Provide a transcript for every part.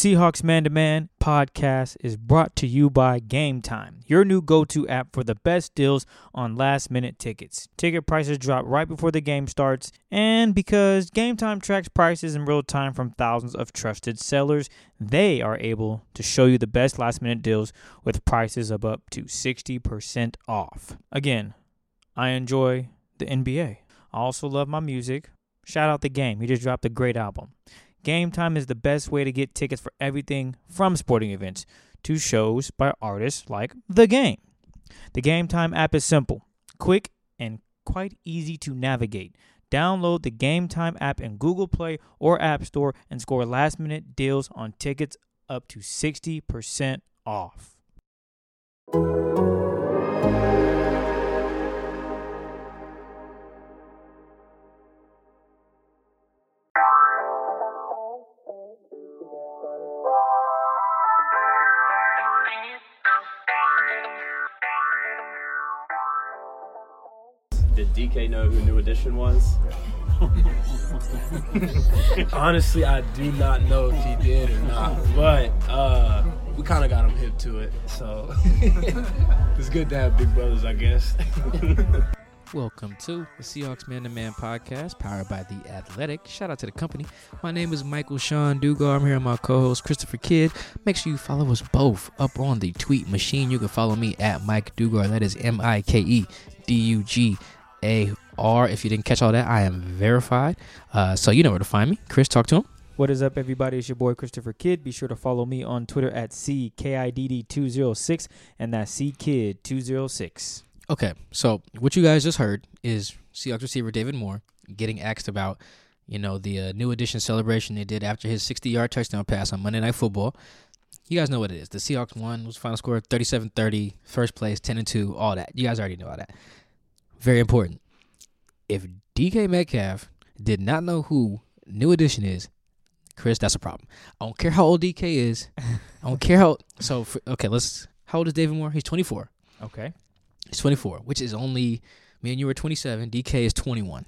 Seahawks Man to Man podcast is brought to you by Game Time, your new go to app for the best deals on last minute tickets. Ticket prices drop right before the game starts, and because Game Time tracks prices in real time from thousands of trusted sellers, they are able to show you the best last minute deals with prices of up to 60% off. Again, I enjoy the NBA. I also love my music. Shout out the game. He just dropped a great album. Game Time is the best way to get tickets for everything from sporting events to shows by artists like The Game. The Game Time app is simple, quick, and quite easy to navigate. Download the Game Time app in Google Play or App Store and score last minute deals on tickets up to 60% off. Did DK know who New Edition was? Honestly, I do not know if he did or not, but uh, we kind of got him hip to it, so it's good to have big brothers, I guess. Welcome to the Seahawks Man to Man podcast, powered by The Athletic. Shout out to the company. My name is Michael Sean Dugar. I'm here with my co host, Christopher Kidd. Make sure you follow us both up on the tweet machine. You can follow me at Mike Dugar. That is M I K E D U G A R. If you didn't catch all that, I am verified. Uh, so you know where to find me. Chris, talk to him. What is up, everybody? It's your boy Christopher Kidd. Be sure to follow me on Twitter at CKIDD206 and that's CKid206. Okay, so what you guys just heard is Seahawks receiver David Moore getting asked about, you know, the uh, new edition celebration they did after his 60-yard touchdown pass on Monday Night Football. You guys know what it is. The Seahawks won, was final score 37-30, first place 10 and 2, all that. You guys already know all that. Very important. If DK Metcalf did not know who new edition is, Chris, that's a problem. I don't care how old DK is. I don't care how. So for, okay, let's. How old is David Moore? He's 24. Okay. He's 24, which is only me and you were 27. DK is 21.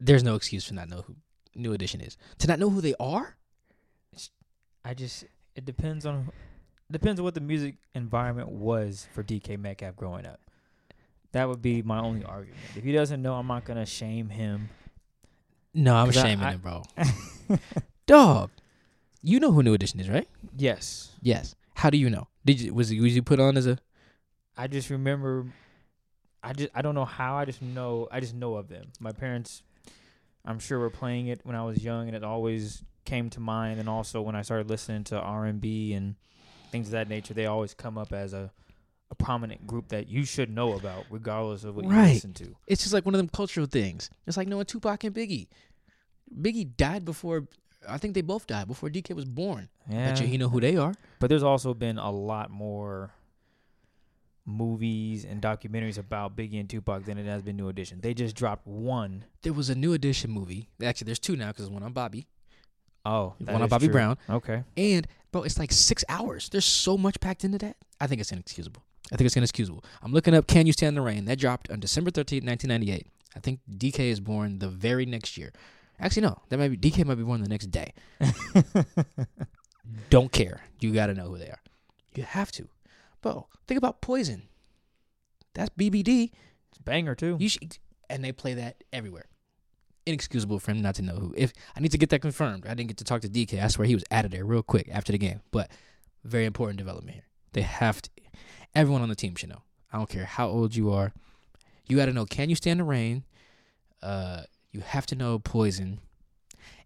There's no excuse for not know who New Edition is. To not know who they are? I just it depends on depends on what the music environment was for DK Metcalf growing up. That would be my only argument. If he doesn't know, I'm not gonna shame him. No, I'm shaming I- him, bro. Dog, you know who New Edition is, right? Yes, Yes. How do you know? Did you was was you put on as a? I just remember. I just I don't know how. I just know I just know of them. My parents, I'm sure, were playing it when I was young, and it always came to mind. And also when I started listening to R and B and things of that nature, they always come up as a a prominent group that you should know about, regardless of what you Right. listen to. It's just like one of them cultural things. It's like knowing Tupac and Biggie. Biggie died before. I think they both died before DK was born. Yeah, Bet you he know who they are. But there's also been a lot more movies and documentaries about Biggie and Tupac than it has been New Edition. They just dropped one. There was a New Edition movie. Actually, there's two now because one on Bobby. Oh, One on Bobby Brown. Okay. And bro, it's like six hours. There's so much packed into that. I think it's inexcusable. I think it's inexcusable. I'm looking up "Can You Stand the Rain?" That dropped on December 13th, 1998. I think DK is born the very next year. Actually, no, that might be DK might be born the next day. Don't care. You got to know who they are. You have to, bro. Think about Poison. That's BBD. It's a banger too. You should, and they play that everywhere. Inexcusable for him not to know who. If I need to get that confirmed, I didn't get to talk to DK. I swear he was out of there real quick after the game. But very important development here. They have to. Everyone on the team should know. I don't care how old you are. You got to know. Can you stand the rain? Uh, you have to know poison,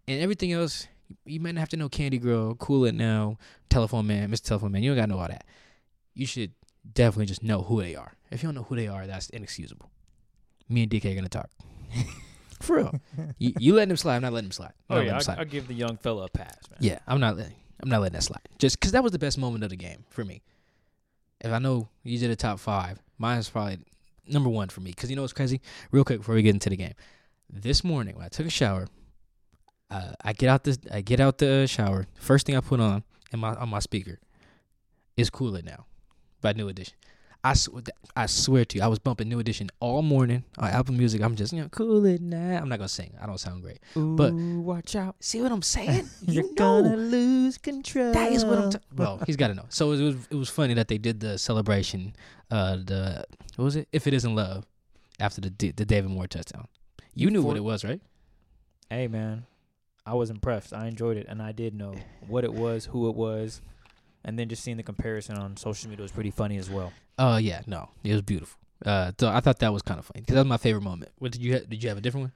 and everything else. You might not have to know Candy Girl, Cool It Now, Telephone Man, Mr. Telephone Man. You don't got to know all that. You should definitely just know who they are. If you don't know who they are, that's inexcusable. Me and DK are gonna talk. For real. you, you letting him slide? I'm not letting him slide. I'm oh not yeah, letting him I, slide. I give the young fella a pass, man. Yeah, I'm not letting. I'm not letting that slide. Just because that was the best moment of the game for me. If I know you did a top five, mine is probably number one for me. Because you know what's crazy? Real quick before we get into the game, this morning when I took a shower, uh, I get out this. I get out the shower. First thing I put on in my on my speaker is "Cool It Now" by New Edition. I sw- I swear to you, I was bumping New Edition all morning on Apple Music. I'm just you know cool it now. I'm not gonna sing. I don't sound great. But- watch out. See what I'm saying? You're you know. gonna lose control. That is what I'm. Ta- well, he's got to know. So it was it was funny that they did the celebration. Uh, the what was it? If it isn't love, after the D- the David Moore touchdown. You knew what it was, right? Hey man, I was impressed. I enjoyed it, and I did know what it was, who it was, and then just seeing the comparison on social media was pretty funny as well. Oh yeah, no, it was beautiful. Uh, so I thought that was kind of funny because that was my favorite moment. What did you ha- did you have a different one?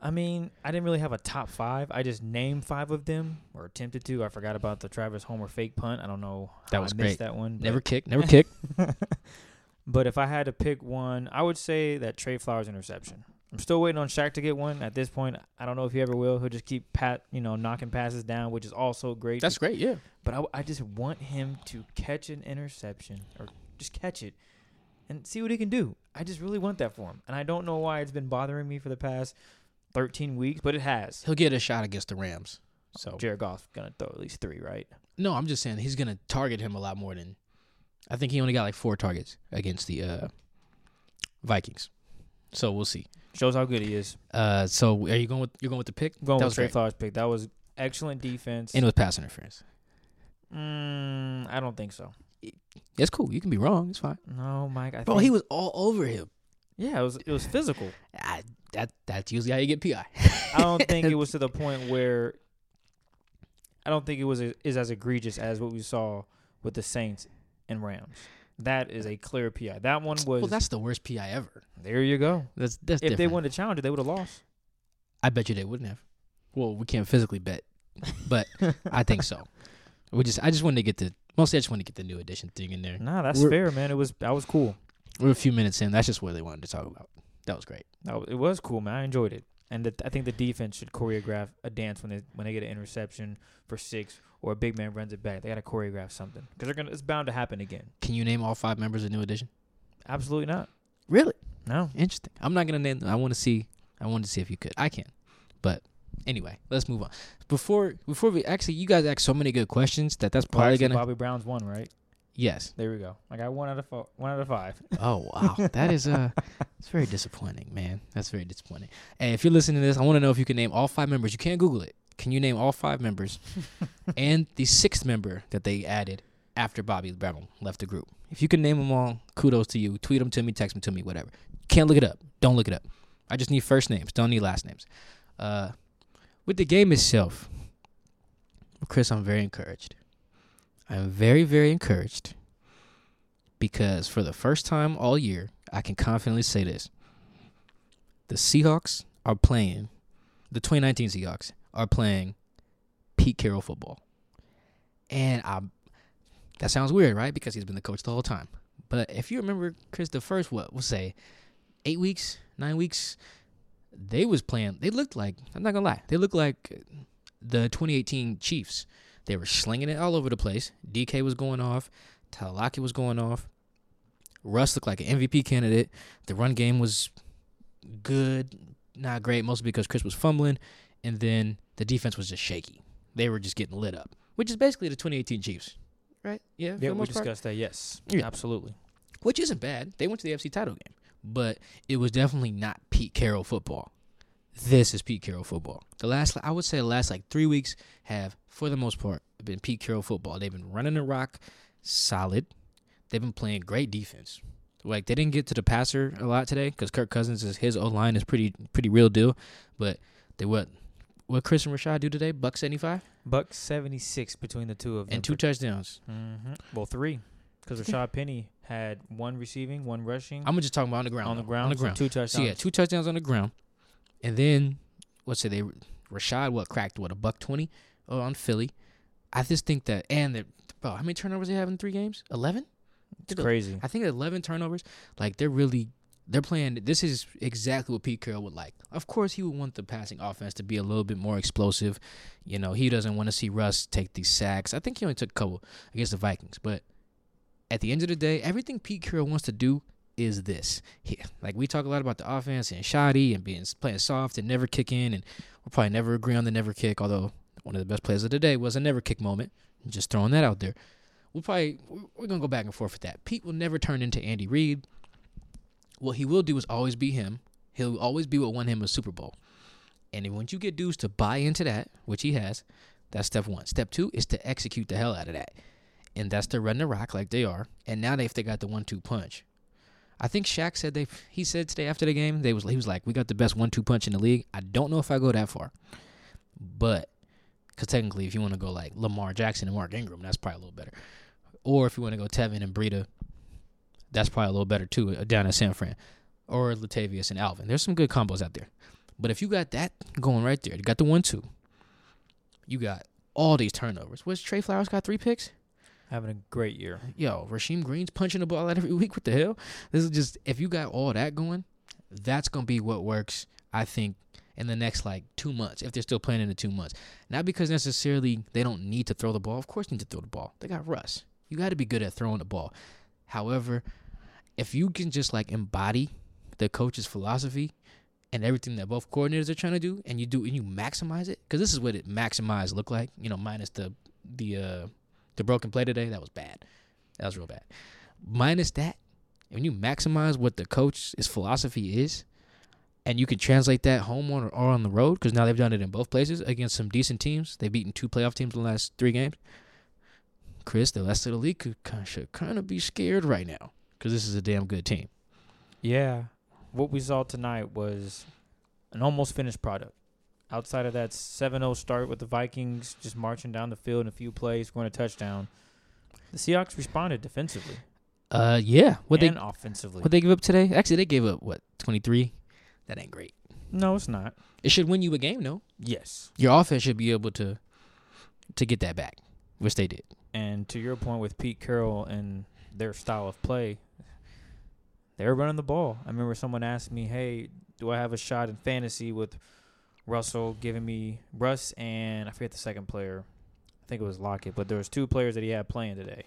I mean, I didn't really have a top five. I just named five of them, or attempted to. I forgot about the Travis Homer fake punt. I don't know how That was I great. missed that one. Never kick, never kick. but if I had to pick one, I would say that Trey Flowers interception. I'm still waiting on Shaq to get one. At this point, I don't know if he ever will. He'll just keep pat, you know, knocking passes down, which is also great. That's great. Yeah. But I, I just want him to catch an interception or just catch it and see what he can do. I just really want that for him. And I don't know why it's been bothering me for the past 13 weeks, but it has. He'll get a shot against the Rams. So Jared Goff gonna throw at least three, right? no, I'm just saying he's gonna target him a lot more than. I think he only got like four targets against the uh, Vikings. So we'll see. Shows how good he is. Uh, so are you going with you're going with the pick? I'm going that with Trey great. Flowers pick. That was excellent defense. And it was pass interference. mm, I don't think so. It's cool. You can be wrong. It's fine. No, Mike. I Bro, think, he was all over him. Yeah, it was. It was physical. I, that that's usually how you get PI. I don't think it was to the point where. I don't think it was is as egregious as what we saw with the Saints and Rams. That is a clear PI. That one was. well, that's the worst PI ever. there you go. That's that's If they different. wanted to challenge it, they would have lost. I bet you they wouldn't have. Well, we can't physically bet, but I think so. We just I just wanted to get the mostly I just wanted to get the new edition thing in there. Nah, that's We're- fair, man. It was. That was cool. We're a few minutes in. That's just what they wanted to talk about. That was great. That was, it was cool, man. I enjoyed it, and the, I think the defense should choreograph a dance when they when they get an interception for six or a big man runs it back. They got to choreograph something because they're gonna. It's bound to happen again. Can you name all five members of New Edition? Absolutely not. Really No. interesting. I'm not gonna name. them. I want to see. I wanted to see if you could. I can, but anyway, let's move on. Before before we actually, you guys asked so many good questions that that's probably actually, gonna. Bobby Brown's one, right? Yes. There we go. I got one out of fo- one out of five. Oh wow, that is uh, it's very disappointing, man. That's very disappointing. Hey, if you're listening to this, I want to know if you can name all five members. You can't Google it. Can you name all five members and the sixth member that they added after Bobby Brown left the group? If you can name them all, kudos to you. Tweet them to me, text them to me, whatever. Can't look it up. Don't look it up. I just need first names. Don't need last names. Uh, with the game itself, Chris, I'm very encouraged. I'm very, very encouraged because for the first time all year, I can confidently say this. The Seahawks are playing, the 2019 Seahawks are playing Pete Carroll football. And I, that sounds weird, right? Because he's been the coach the whole time. But if you remember, Chris, the first, what, we'll say, eight weeks, nine weeks, they was playing, they looked like, I'm not to lie, they looked like the 2018 Chiefs. They were slinging it all over the place. DK was going off. Talaki was going off. Russ looked like an MVP candidate. The run game was good, not great, mostly because Chris was fumbling, and then the defense was just shaky. They were just getting lit up, which is basically the 2018 Chiefs, right? Yeah, Yeah, we most part. discussed that. Yes, Yeah. absolutely. which isn't bad. They went to the FC title game, but it was definitely not Pete Carroll football. This is Pete Carroll football. The last, I would say, the last like three weeks have, for the most part, been Pete Carroll football. They've been running the rock solid. They've been playing great defense. Like they didn't get to the passer a lot today because Kirk Cousins is his O line is pretty pretty real deal. But they what what Chris and Rashaad do today? Buck seventy five Buck seventy six between the two of them. and two touchdowns. Mm-hmm. Well, three, because Rashaad Penny had one receiving, one rushing I'm just talking about on the ground. on the ground. On the so ground. two touchdowns. So yeah, two touchdowns on the ground, and then what's it? They Rashaad what cracked what a buck twenty oh, on Philly. I just think that and the bro, how many turnovers they have in three games? Eleven. It's crazy. I think eleven turnovers. Like they're really they're playing. This is exactly what Pete Carroll would like. Of course, he would want the passing offense to be a little bit more explosive. You know, he doesn't want to see Russ take these sacks. I think he only took a couple against the Vikings, but at the end of the day, everything Pete Carroll wants to do is this. Like we talk a lot about the offense and Schotty and being playing soft and never kicking, and we'll probably never agree on the never kick. Although one of the best plays of the day was a never kick moment. Just throwing that out there. we'll probably we're gonna go back and forth with that. Pete will never turn into Andy Reid. What he will do is always be him. He'll always be what won him a Super Bowl. And once you get dudes to buy into that, which he has, that's step one. Step two is to execute the hell out of that, and that's to run the rock like they are. And now they if they got the one-two punch. I think Shaq said they. He said today after the game, they was he was like, "We got the best one-two punch in the league." I don't know if I go that far, but because technically, if you want to go like Lamar Jackson and Mark Ingram, that's probably a little better. Or if you want to go Tevin and Breida, that's probably a little better too uh, down in San Fran. Or Latavius and Alvin. There's some good combos out there. But if you got that going right there, you got the one-two. You got all these turnovers. What's Trey Flowers got three picks? Having a great year. yo, Rasheem Green's punching the ball out every week. What the hell? This is just if you got all that going, that's gonna be what works. I think in the next like two months, if they're still playing in the two months, not because necessarily they don't need to throw the ball. Of course, they need to throw the ball. They got Russ. You got to be good at throwing the ball. However, if you can just like embody the coach's philosophy and everything that both coordinators are trying to do, and you do and you maximize it, because this is what it maximized look like. You know, minus the the uh the broken play today, that was bad. That was real bad. Minus that, when you maximize what the coach's philosophy is, and you can translate that home on or, or on the road, because now they've done it in both places against some decent teams. They've beaten two playoff teams in the last three games. Chris, the rest of the league could kind should kind of be scared right now because this is a damn good team. Yeah. What we saw tonight was an almost finished product. Outside of that 7 0 start with the Vikings just marching down the field in a few plays, scoring a touchdown, the Seahawks responded defensively Uh, yeah. What and they offensively. what they give up today? Actually, they gave up what twenty three. That ain't great. no, it's not. It should win you a game, though. Yes. Your offense should be able to to get that back, which they did. And to your point with Pete Carroll and their style of play, they were running the ball. I remember someone asked me, "Hey, do I have a shot in fantasy with Russell giving me Russ and I forget the second player. I think it was Lockett, but there was two players that he had playing today,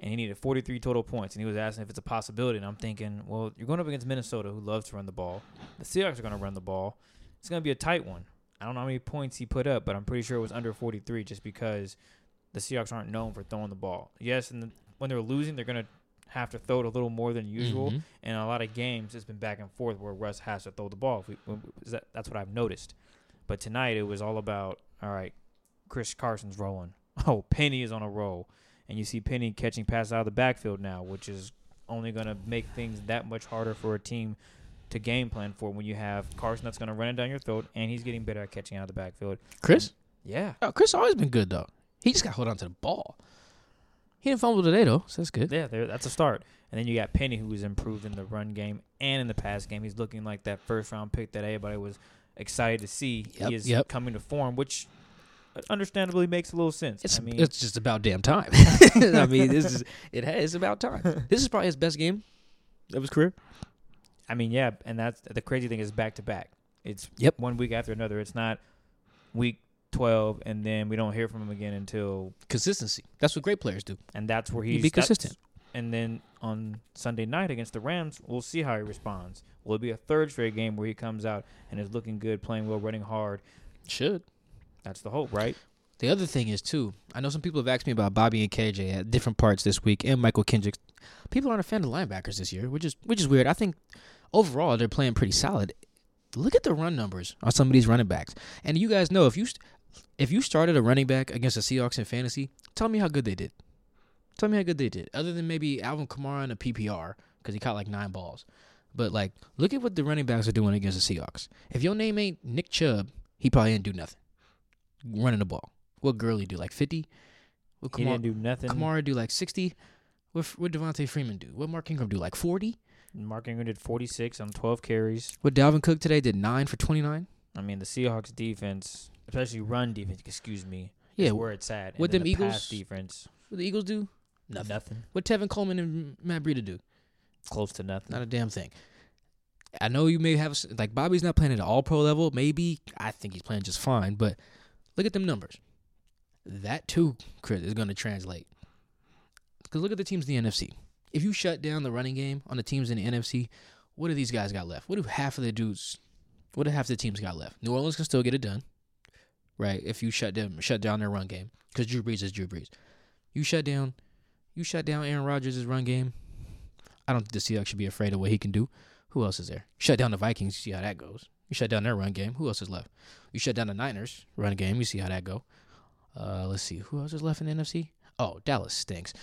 and he needed 43 total points. And he was asking if it's a possibility. And I'm thinking, well, you're going up against Minnesota, who loves to run the ball. The Seahawks are going to run the ball. It's going to be a tight one. I don't know how many points he put up, but I'm pretty sure it was under 43, just because the Seahawks aren't known for throwing the ball. Yes, and the, when they're losing, they're going to have to throw it a little more than usual. Mhm. And a lot of games, it's been back and forth where Russ has to throw the ball. If we, that, that's what I've noticed. But tonight, it was all about, all right, Chris Carson's rolling. Oh, Penny is on a roll. And you see Penny catching passes out of the backfield now, which is only going to make things that much harder for a team to game plan for when you have Carson that's going to run it down your throat, and he's getting better at catching out of the backfield. Chris, Yeah. oh, Chris always been good though. He just got hold on to the ball. He didn't fumble today though, so that's good. Yeah, that's a start. And then you got Penny, who's improved in the run game and in the pass game. He's looking like that first round pick that everybody was excited to see. Yep, he is yep. coming to form, which uh, understandably makes a little sense. It's I mean, it's just about damn time. I mean, this is it has it's about time. This is probably his best game of his career. I mean, yeah, and that's the crazy thing is back to back. It's Yep. one week after another. It's not week twelve, and then we don't hear from him again until, Consistency. That's what great players do. and that's where You he's be consistent. And then on Sunday night against the Rams, we'll see how he responds. Will it be a third straight game where he comes out and is looking good, playing well, running hard? Should. That's the hope, right? The other thing is too. I know some people have asked me about Bobby and KJ at different parts this week, and Mychal Kendricks. People aren't a fan of linebackers this year, which is which is weird. I think overall they're playing pretty solid. Look at the run numbers on some of these running backs, and you guys know if you st- if you started a running back against the Seahawks in fantasy, tell me how good they did. Tell me how good they did. Other than maybe Alvin Kamara in a PPR because he caught like nine balls, but like look at what the running backs are doing against the Seahawks. If your name ain't Nick Chubb, he probably didn't do nothing running the ball. What Gurley do? Like fifty? What He Kamara, didn't do nothing. Kamara do? Like sixty? What what Devonta Freeman do? What Mark Ingram do? Like forty? Mark Ingram did 46 on 12 carries. What Dalvin Cook today did nine for twenty nine? I mean, the Seahawks defense, especially run defense, excuse me, Yeah. where it's at. then them the Eagles- defense, What the Eagles do? nothing. What Tevin Coleman and Matt Breida do? Close to nothing. Not a damn thing. I know you may have like Bobby's not playing at all pro level. Maybe I think he's playing just fine, but look at them numbers. That too, Chris, is going to translate. Because look at the teams in the NFC. If you shut down the running game on the teams in the NFC, what do these guys got left? What do half of the dudes? What do half the teams got left? New Orleans can still get it done, right? If you shut them, shut down their run game, because Drew Brees is Drew Brees. You shut down, you shut down Aaron Rodgers' run game. I don't think the Seahawks should be afraid of what he can do. Who else is there? Shut down the Vikings. You see how that goes. You shut down their run game. Who else is left? You shut down the Niners run game. You see how that go. Uh, let's see. Who else is left in the NFC? Oh, Dallas stinks.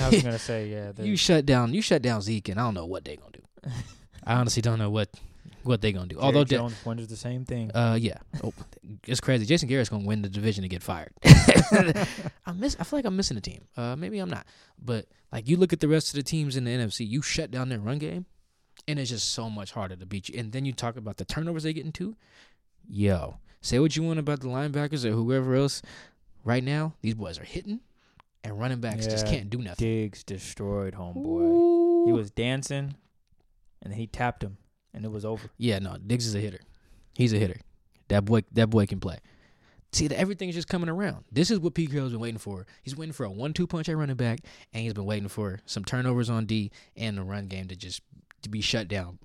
I was gonna say yeah. You shut down. You shut down Zeke, and I don't know what they're gonna do. I honestly don't know what what they gonna do. Although, Although Da- Jones wonders the same thing. uh, yeah, oh, it's crazy. Jason Garrett's gonna win the division and get fired. I miss. I feel like I'm missing a team. Uh, maybe I'm not. But like, you look at the rest of the teams in the NFC. You shut down their run game, and it's just so much harder to beat you. And then you talk about the turnovers they get into. Yo, say what you want about the linebackers or whoever else. Right now, these boys are hitting, and running backs just can't do nothing. Diggs destroyed homeboy. He was dancing, and then he tapped him, and it was over. Yeah, no, Diggs is a hitter. He's a hitter. That boy, that boy can play. See, everything's just coming around. This is what Pete Carroll's been waiting for. He's waiting for a one-two punch at running back, and he's been waiting for some turnovers on D and the run game to just to be shut down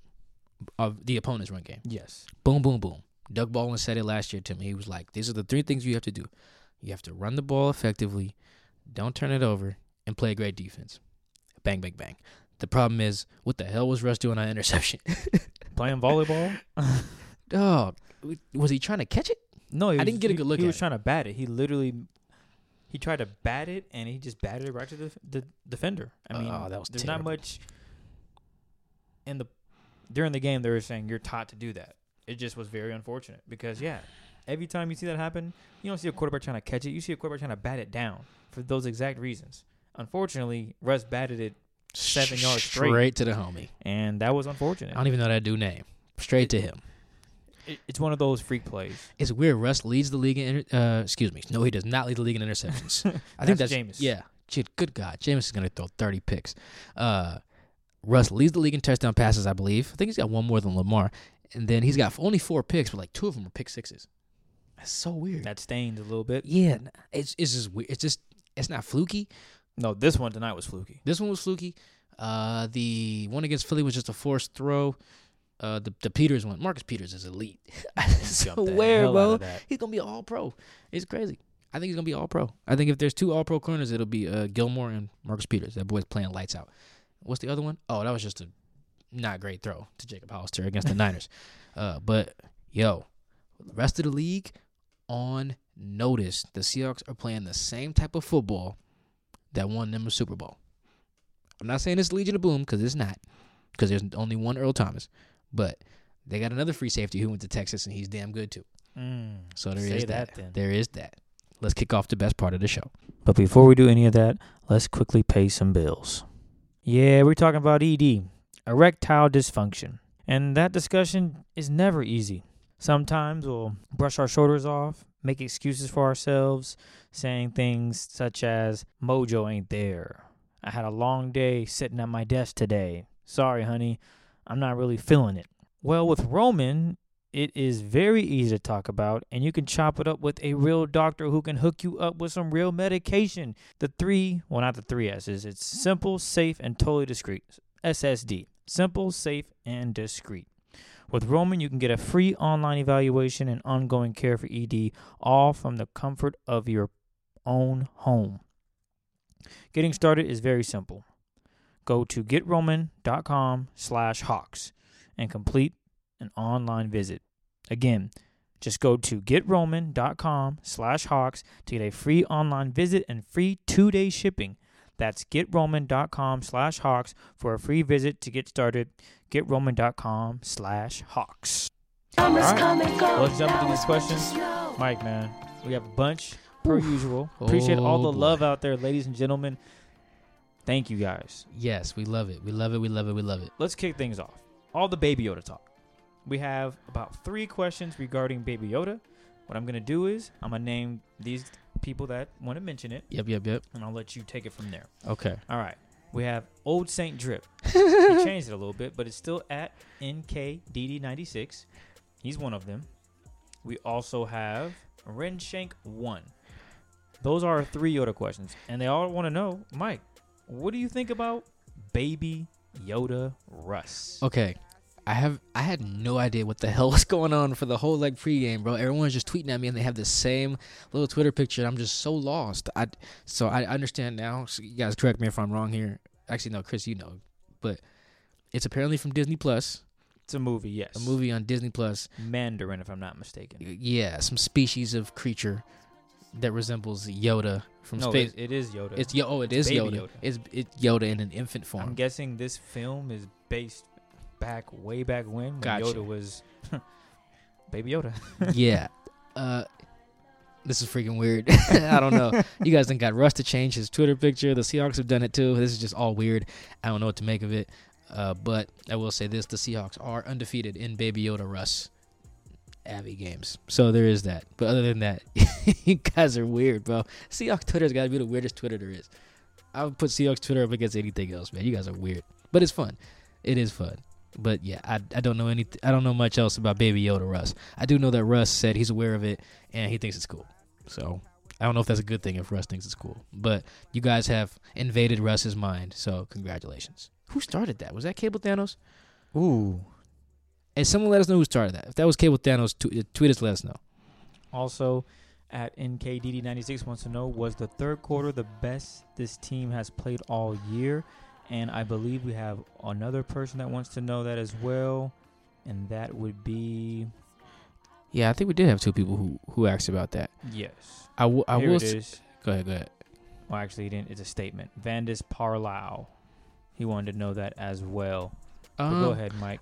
of the opponent's run game. Yes. Boom, boom, boom. Doug Baldwin said it last year to me. He was like, "These are the three things you have to do. You have to run the ball effectively, don't turn it over, and play a great defense. Bang, bang, bang." The problem is, what the hell was Russ doing on interception? Playing volleyball? Dog, was he trying to catch it? No, he I was- didn't get a good look He at was it. trying to bat it. He literally, he tried to bat it, and he just batted it right to the the defender. I mean, Oh, that was there's not much in the during the game. They were saying you're taught to do that. It just was very unfortunate because yeah, every time you see that happen, you don't see a quarterback trying to catch it. You see a quarterback trying to bat it down for those exact reasons. Unfortunately, Russ batted it, Seven yards straight. straight to the homie. and that was unfortunate. I don't even know that dude name. Straight to him. It, it's one of those freak plays. It's weird. Russ leads the league in. Inter- uh, excuse me. No, he does not lead the league in interceptions. I think That's that's Jameis. Yeah. Shit, good God, Jameis is gonna throw thirty picks. Uh, Russ leads the league in touchdown passes. I believe. I think he's got one more than Lamar, and then he's got only four picks, but like two of them are pick sixes. That's so weird. That stains a little bit. yeah, n- it's it's just weird. It's just it's not fluky. No, this one tonight was fluky. This one was fluky. Uh, the one against Philly was just a forced throw. Uh, the the Peters one, Marcus Peters is elite. I Jumped the swear, bro, he's gonna be all pro. It's crazy. I think he's gonna be all pro. I think if there's two all pro corners, it'll be uh, Gilmore and Marcus Peters. That boy's playing lights out. What's the other one? Oh, that was just a not great throw to Jacob Hollister against the Niners. Uh, but yo, the rest of the league on notice. The Seahawks are playing the same type of football that won them a Super Bowl. I'm not saying it's Legion of Boom because it's not, because there's only one Earl Thomas, but they got another free safety who went to Texas and he's damn good too. Mm, So there is say that. that then. There is that. Let's kick off the best part of the show. But before we do any of that, let's quickly pay some bills. Yeah, we're talking about ED, erectile dysfunction. And that discussion is never easy. Sometimes we'll brush our shoulders off, make excuses for ourselves, saying things such as, Mojo ain't there. I had a long day sitting at my desk today. Sorry, honey, I'm not really feeling it. Well, with Roman, it is very easy to talk about, and you can chop it up with a real doctor who can hook you up with some real medication. The three, well, not the three S's, it's simple, safe, and totally discreet. SSD. Simple, safe, and discreet. With Roman, you can get a free online evaluation and ongoing care for ED, all from the comfort of your own home. Getting started is very simple. Go to getroman.com slash hawks and complete an online visit. Again, just go to getroman.com slash hawks to get a free online visit and free two-day shipping. That's getroman.com slash hawks for a free visit to get started. Getroman.com slash hawks. All right, let's jump into these questions. Mike, man, we have a bunch per usual. Appreciate all Oh, the boy. love out there, ladies and gentlemen. Thank you guys. Yes, we love it. We love it. We love it. We love it. let's kick things off. All the Baby Yoda talk. We have about three questions regarding Baby Yoda. What I'm gonna do is I'm gonna name these people that want to mention it, Yep, yep, yep. and I'll let you take it from there. Okay. All right. We have Old Saint Drip. he changed it a little bit, but it's still at NKDD96. He's one of them. We also have Renshank One. Those are our three Yoda questions, and they all want to know, Mike, what do you think about Baby Yoda Russ? Okay. I have I had no idea what the hell was going on for the whole like pregame, bro. Everyone's just tweeting at me and they have the same little Twitter picture. And I'm just so lost. I so I understand now. So you guys correct me if I'm wrong here. Actually, no, Chris, you know, but it's apparently from Disney Plus, It's a movie, yes. a movie on Disney Plus. Mandalorian, if I'm not mistaken. Yeah, some species of creature that resembles Yoda from no, space. it, it is Yoda. It's Yo- oh, it is Baby Yoda. Yoda. It's it Yoda in an infant form. I'm guessing this film is based back way back when, when Gotcha. Yoda was Baby Yoda. yeah. Uh, this is freaking weird. I don't know. You guys think got Russ to change his Twitter picture. The Seahawks have done it too. This is just all weird. I don't know what to make of it. Uh, but I will say this: the Seahawks are undefeated in Baby Yoda Russ Avi games. So there is that. But other than that, you guys are weird, bro. Seahawks Twitter's got to be the weirdest Twitter there is. I would put Seahawks Twitter up against anything else, man. You guys are weird, but it's fun. It is fun. But yeah, I, I don't know any I don't know much else about Baby Yoda Russ. I do know that Russ said he's aware of it and he thinks it's cool. So I don't know if that's a good thing if Russ thinks it's cool. But you guys have invaded Russ's mind, so congratulations. Who started that? Was that Cable Thanos? Ooh. Hey, someone let us know who started that. If that was Cable Thanos, tweet, uh, tweet us, let us know. Also, at NKDD96 wants to know was the third quarter the best this team has played all year? And I believe we have another person that wants to know that as well. And that would be Yeah, I think we did have two people who who asked about that. yes. I, w- I Here will. it s- is. Go ahead. Go ahead. Well, actually, he didn't. It's a statement. Vandis Parlow. He wanted to know that as well. But go Um, ahead, Mike.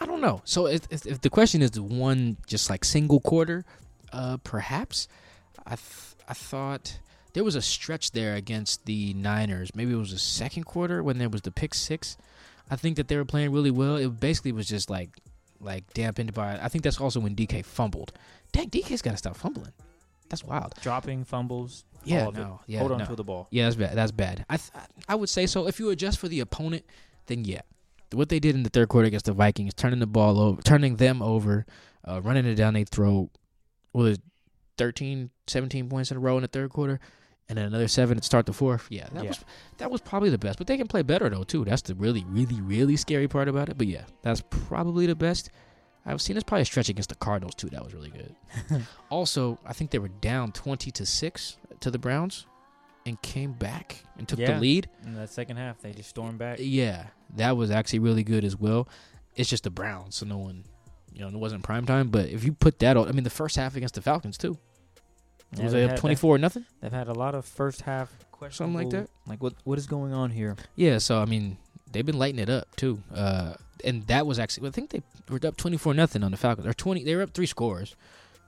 I don't know. So if, if, if the question is the one just like single quarter, uh, perhaps I th- I thought there was a stretch there against the Niners. Maybe it was the second quarter when there was the pick six. I think that they were playing really well. It basically was just like like dampened by. I think that's also when DK fumbled. Dang, DK's got to stop fumbling. That's wild. Dropping fumbles. Yeah, all of it. no, yeah, Hold on no. to the ball. Yeah, that's bad. That's bad. I th- I would say so. If you adjust for the opponent, then yeah, what they did in the third quarter against the Vikings, turning the ball over, turning them over, uh, running it down their throat, was 13, 17 points in a row in the third quarter, and then another seven to start the fourth. Yeah, that Yeah. was that was probably the best. But they can play better though too. That's the really, really, really scary part about it. But yeah, that's probably the best. I've seen it's probably a stretch against the Cardinals too. That was really good. also, I think they were down twenty to six to the Browns, and came back and took Yeah. the lead. In the second half, they just stormed back. Uh, yeah, that was actually really good as well. It's just the Browns, so no one, you know, it wasn't prime time. But if you put that on, I mean, the first half against the Falcons too, Yeah, was they've it had- twenty four nothing? They've had a lot of first half Something like that. Like what? What is going on here? Yeah, so I mean, they've been lighting it up too. Uh, and that was actually, I think they were up twenty four nothing on the Falcons, or twenty. They were up three scores,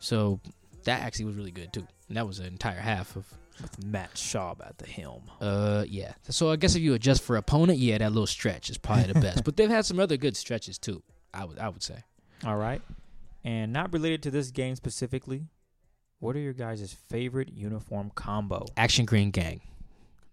so that actually was really good too. And that was an entire half of With Matt Schaub at the helm. Uh, yeah. So I guess if you adjust for opponent, yeah, that little stretch is probably the best. but they've had some other good stretches too. I would, I would say. All right. And not related to this game specifically, what are your guys' favorite uniform combo? Action Green Gang.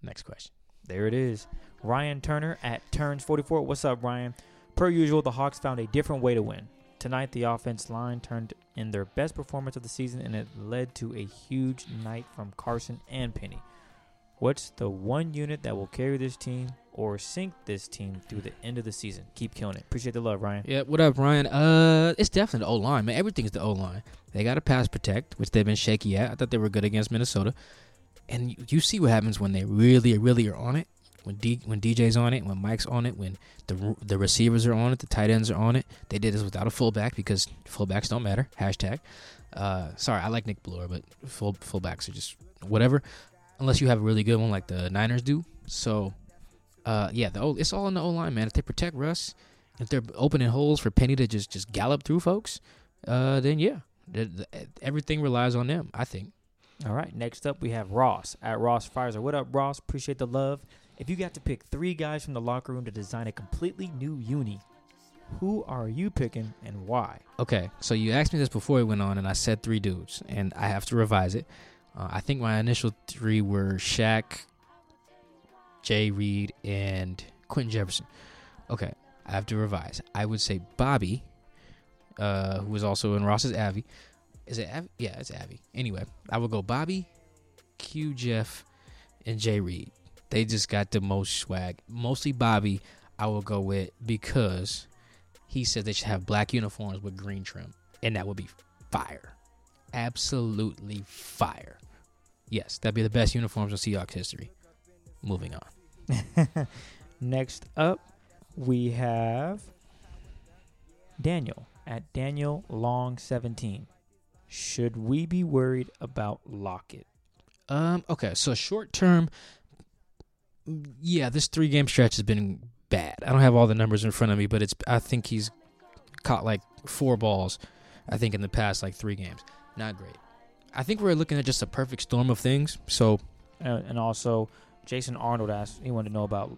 Next question. There it is. Ryan Turner at Turns44. What's up, Ryan? Per usual, the Hawks found a different way to win. Tonight, the offense line turned in their best performance of the season, and it led to a huge night from Carson and Penny. What's the one unit that will carry this team or sink this team through the end of the season? Keep killing it. Appreciate the love, Ryan. Yeah. What up, Ryan? Uh, it's definitely the O line, man. Everything's the O line. They got to pass protect, which they've been shaky at. I thought they were good against Minnesota, and you, you see what happens when they really, really are on it. When D, when DJ's on it, when Mike's on it, when the the receivers are on it, the tight ends are on it. They did this without a fullback because fullbacks don't matter. Hashtag. Uh, sorry, I like Nick Bellore, but full fullbacks are just whatever, unless you have a really good one like the Niners do. So, uh, yeah, the O, it's all in the O line, man. If they protect Russ, if they're opening holes for Penny to just just gallop through folks, uh, then yeah, the, the, everything relies on them. I think. All right. Next up, we have Ross at Ross Pfizer. What up, Ross? Appreciate the love. If you got to pick three guys from the locker room to design a completely new uni, who are you picking and why? Okay, so you asked me this before we went on, and I said three dudes, and I have to revise it. Uh, I think my initial three were Shaq, Jay Reed, and Quinton Jefferson. Okay, I have to revise. I would say Bobby, uh, who was also in Ross's Avi. Is it? Yeah, it's Avi. Anyway, I would go Bobby, Q Jeff, and Jay Reed. They just got the most swag. Mostly Bobby, I will go with because He said they should have black uniforms with green trim, and that would be fire. Absolutely fire. Yes, that'd be the best uniforms in Seahawks history. Moving on. Next up, we have Daniel at Daniel Long 17. Should we be worried about Lockett? Um. Okay. So short term, yeah, this three game stretch has been bad. I don't have all the numbers in front of me, but it's. I think he's caught like four balls. I think in the past like three games. Not great. I think we're looking at just a perfect storm of things. So Uh, and also, Jason Arnold asked, he wanted to know about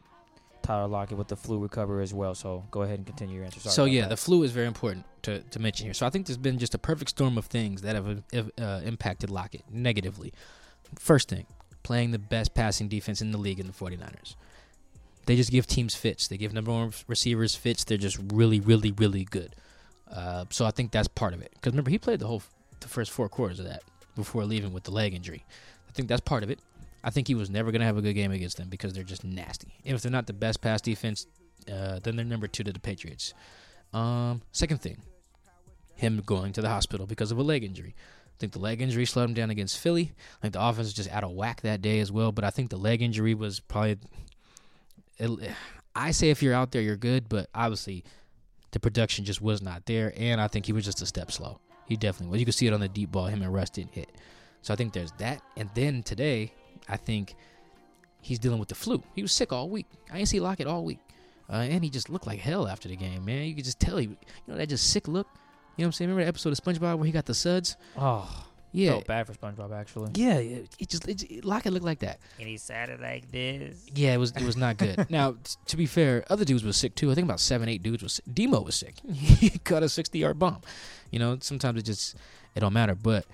Tyler Lockett with the flu recovery as well. So go ahead and continue your answer. Sorry so yeah, that. the flu is very important to, to mention here. So I think there's been just a perfect storm of things that have uh, impacted Lockett negatively. First thing, playing the best passing defense in the league in the 49ers. They just give teams fits. They give number one receivers fits. They're just really, really, really good. Uh, so I think that's part of it. Because remember, he played the whole the first four quarters of that before leaving with the leg injury. I think that's part of it. I think he was never going to have a good game against them because they're just nasty. And if they're not the best pass defense, uh, then they're number two to the Patriots. Um, second thing, him going to the hospital because of a leg injury. I think the leg injury slowed him down against Philly. I think the offense was just out of whack that day as well. But I think the leg injury was probably. It, I say if you're out there, you're good, but obviously the production just was not there. And I think he was just a step slow. He definitely was. You can see it on the deep ball. Him and Russ didn't hit. So I think there's that. And then today, I think he's dealing with the flu. He was sick all week. I didn't see Lockett all week. Uh, and he just looked like hell after the game, man. You could just tell he, you know, that just sick look. You know what I'm saying? Remember the episode of SpongeBob where he got the suds? Oh, Yeah, felt bad for SpongeBob actually. yeah. It, it just it, it, Lockett looked like that. And he sounded like this. Yeah, it was it was not good. now, t- to be fair, other dudes were sick too. I think about seven, eight dudes was. Sick. Demo was sick. he caught a sixty yard bomb. You know, sometimes it just it don't matter. But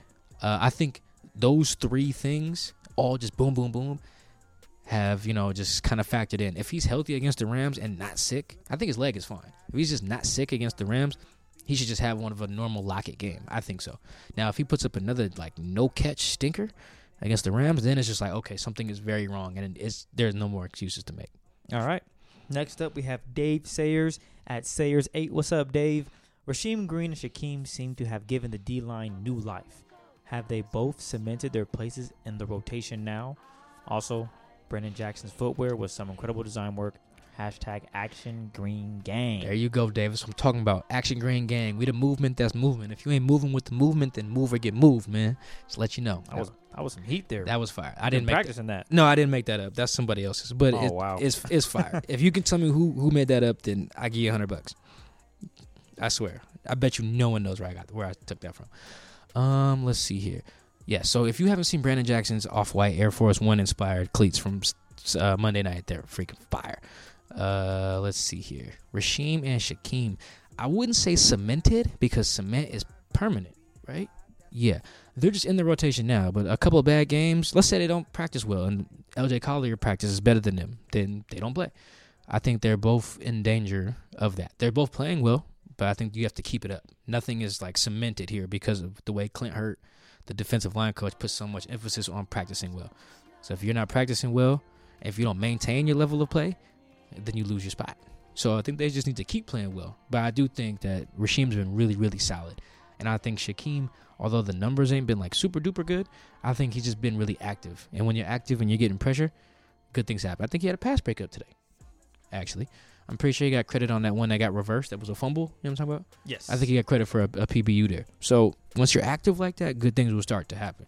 uh, I think those three things all just boom, boom, boom have you know just kind of factored in. If he's healthy against the Rams and not sick, I think his leg is fine. If he's just not sick against the Rams, he should just have one of a normal Lockett game. I think so. Now, if he puts up another like no catch stinker against the Rams, then it's just like okay, something is very wrong, and it's there's no more excuses to make. All right. Next up, we have Dave Sayers at Sayers8. What's up, Dave? Rasheem Green and Shaquem seem to have given the D line new life. Have they both cemented their places in the rotation now? Also, Branden Jackson's footwear was some incredible design work. Hashtag Action Green Gang. There you go, Davis. I'm talking about Action Green Gang. We the movement that's movement. If you ain't moving with the movement, then move or get moved, man. Just let you know. I was I was some heat there. that was fire. I didn't make practicing that. No, I didn't make that up. That's somebody else's. But Oh, it- wow. it's it's fire. if you can tell me who who made that up, then I give you a hundred bucks. I swear. I bet you no one knows where I got where I took that from. Um, let's see here. Yeah, so if you haven't seen Branden Jackson's off-white Air Force One inspired cleats from uh, Monday night, they're freaking fire. Uh, let's see here. Rasheem and Shaquem. I wouldn't say cemented because cement is permanent, right? Yeah, they're just in the rotation now. But a couple of bad games. Let's say they don't practice well, and LJ Collier practices better than them. Then they don't play. I think they're both in danger of that. They're both playing well, but I think you have to keep it up. Nothing is like cemented here because of the way Clint Hurtt, the defensive line coach, puts so much emphasis on practicing well. So if you're not practicing well, if you don't maintain your level of play, then you lose your spot. So I think they just need to keep playing well. But I do think that Rasheem's been really, really solid. And I think Shaquem, although the numbers ain't been like super duper good, I think he's just been really active. And when you're active and you're getting pressure, good things happen. I think he had a pass breakup today, actually. I'm pretty sure he got credit on that one that got reversed. That was a fumble. You know what I'm talking about? Yes. I think he got credit for a, a PBU there. So once you're active like that, good things will start to happen.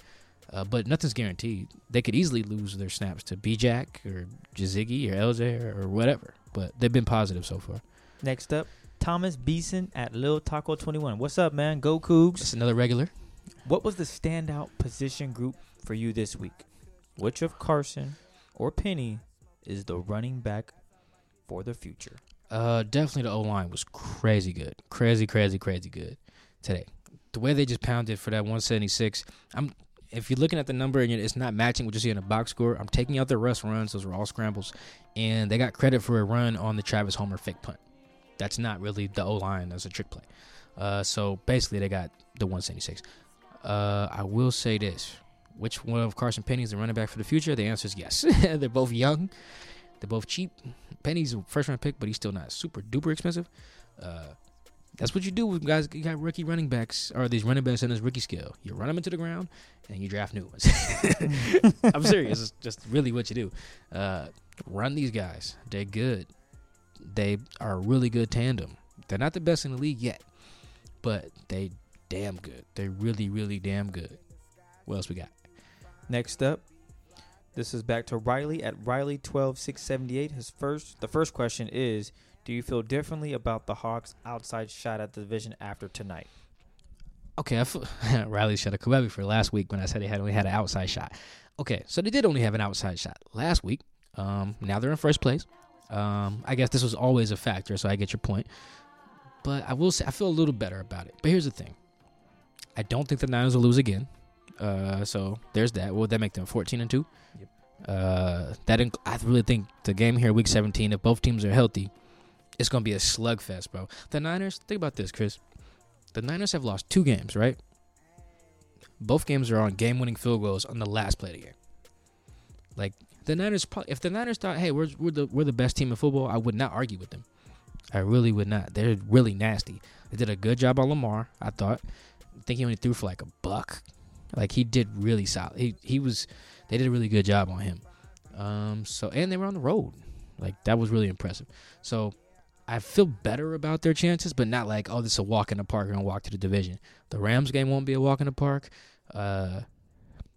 Uh, but nothing's guaranteed. They could easily lose their snaps to B-Jack or Jaziggy or LJ or, whatever. But they've been positive so far. Next up, Thomas Beeson at Lil Taco 21. What's up, man? Go Cougs. That's another regular. What was the standout position group for you this week? Which of Carson or Penny is the running back for the future? Uh, definitely the O line was crazy good, crazy, crazy, crazy good today. The way they just pounded for that 176. I'm if you're looking at the number and it's not matching what you see in the box score, I'm taking out the Russ runs. Those were all scrambles, and they got credit for a run on the Travis Homer fake punt. That's not really the O line. That's a trick play. Uh, so basically, they got the 176. Uh, I will say this: which one of Carson Penny is the running back for the future? The answer is yes. They're both young. They're both cheap. Penny's a first round pick, but he's still not super duper expensive. Uh, That's what you do with guys. You got rookie running backs or these running backs in this rookie scale. You run them into the ground and you draft new ones. I'm serious. It's just really what you do. Uh, run these guys. They're good. They are a really good tandem. They're not the best in the league yet, but they damn good. They're really, really damn good. What else we got? Next up, this is back to Riley at Riley twelve six seventy eight. His first, the first question is, do you feel differently about the Hawks' outside shot at the division after tonight? Okay, I Riley should a me for last week when I said they had only had an outside shot. Okay, so they did only have an outside shot last week. Um, now they're in first place. Um, I guess this was always a factor, so I get your point. But I will say I feel a little better about it. But here's the thing: I don't think the Niners will lose again. Uh, so there's that. Would that make them 14 and two? Yep. Uh, that inc- I really think the game here, week 17, if both teams are healthy, it's gonna be a slugfest, bro. The Niners. Think about this, Chris. The Niners have lost two games, right? Both games are on game-winning field goals on the last play of the game. Like the Niners, probably, if the Niners thought, "Hey, we're we're the we're the best team in football," I would not argue with them. I really would not. They're really nasty. They did a good job on Lamar. I thought. I think he only threw for like a buck. Like he did really solid. He he was. They did a really good job on him. Um. So and they were on the road. Like that was really impressive. So I feel better about their chances, but not like oh this is a walk in the park. We're gonna walk to the division. The Rams game won't be a walk in the park. Uh,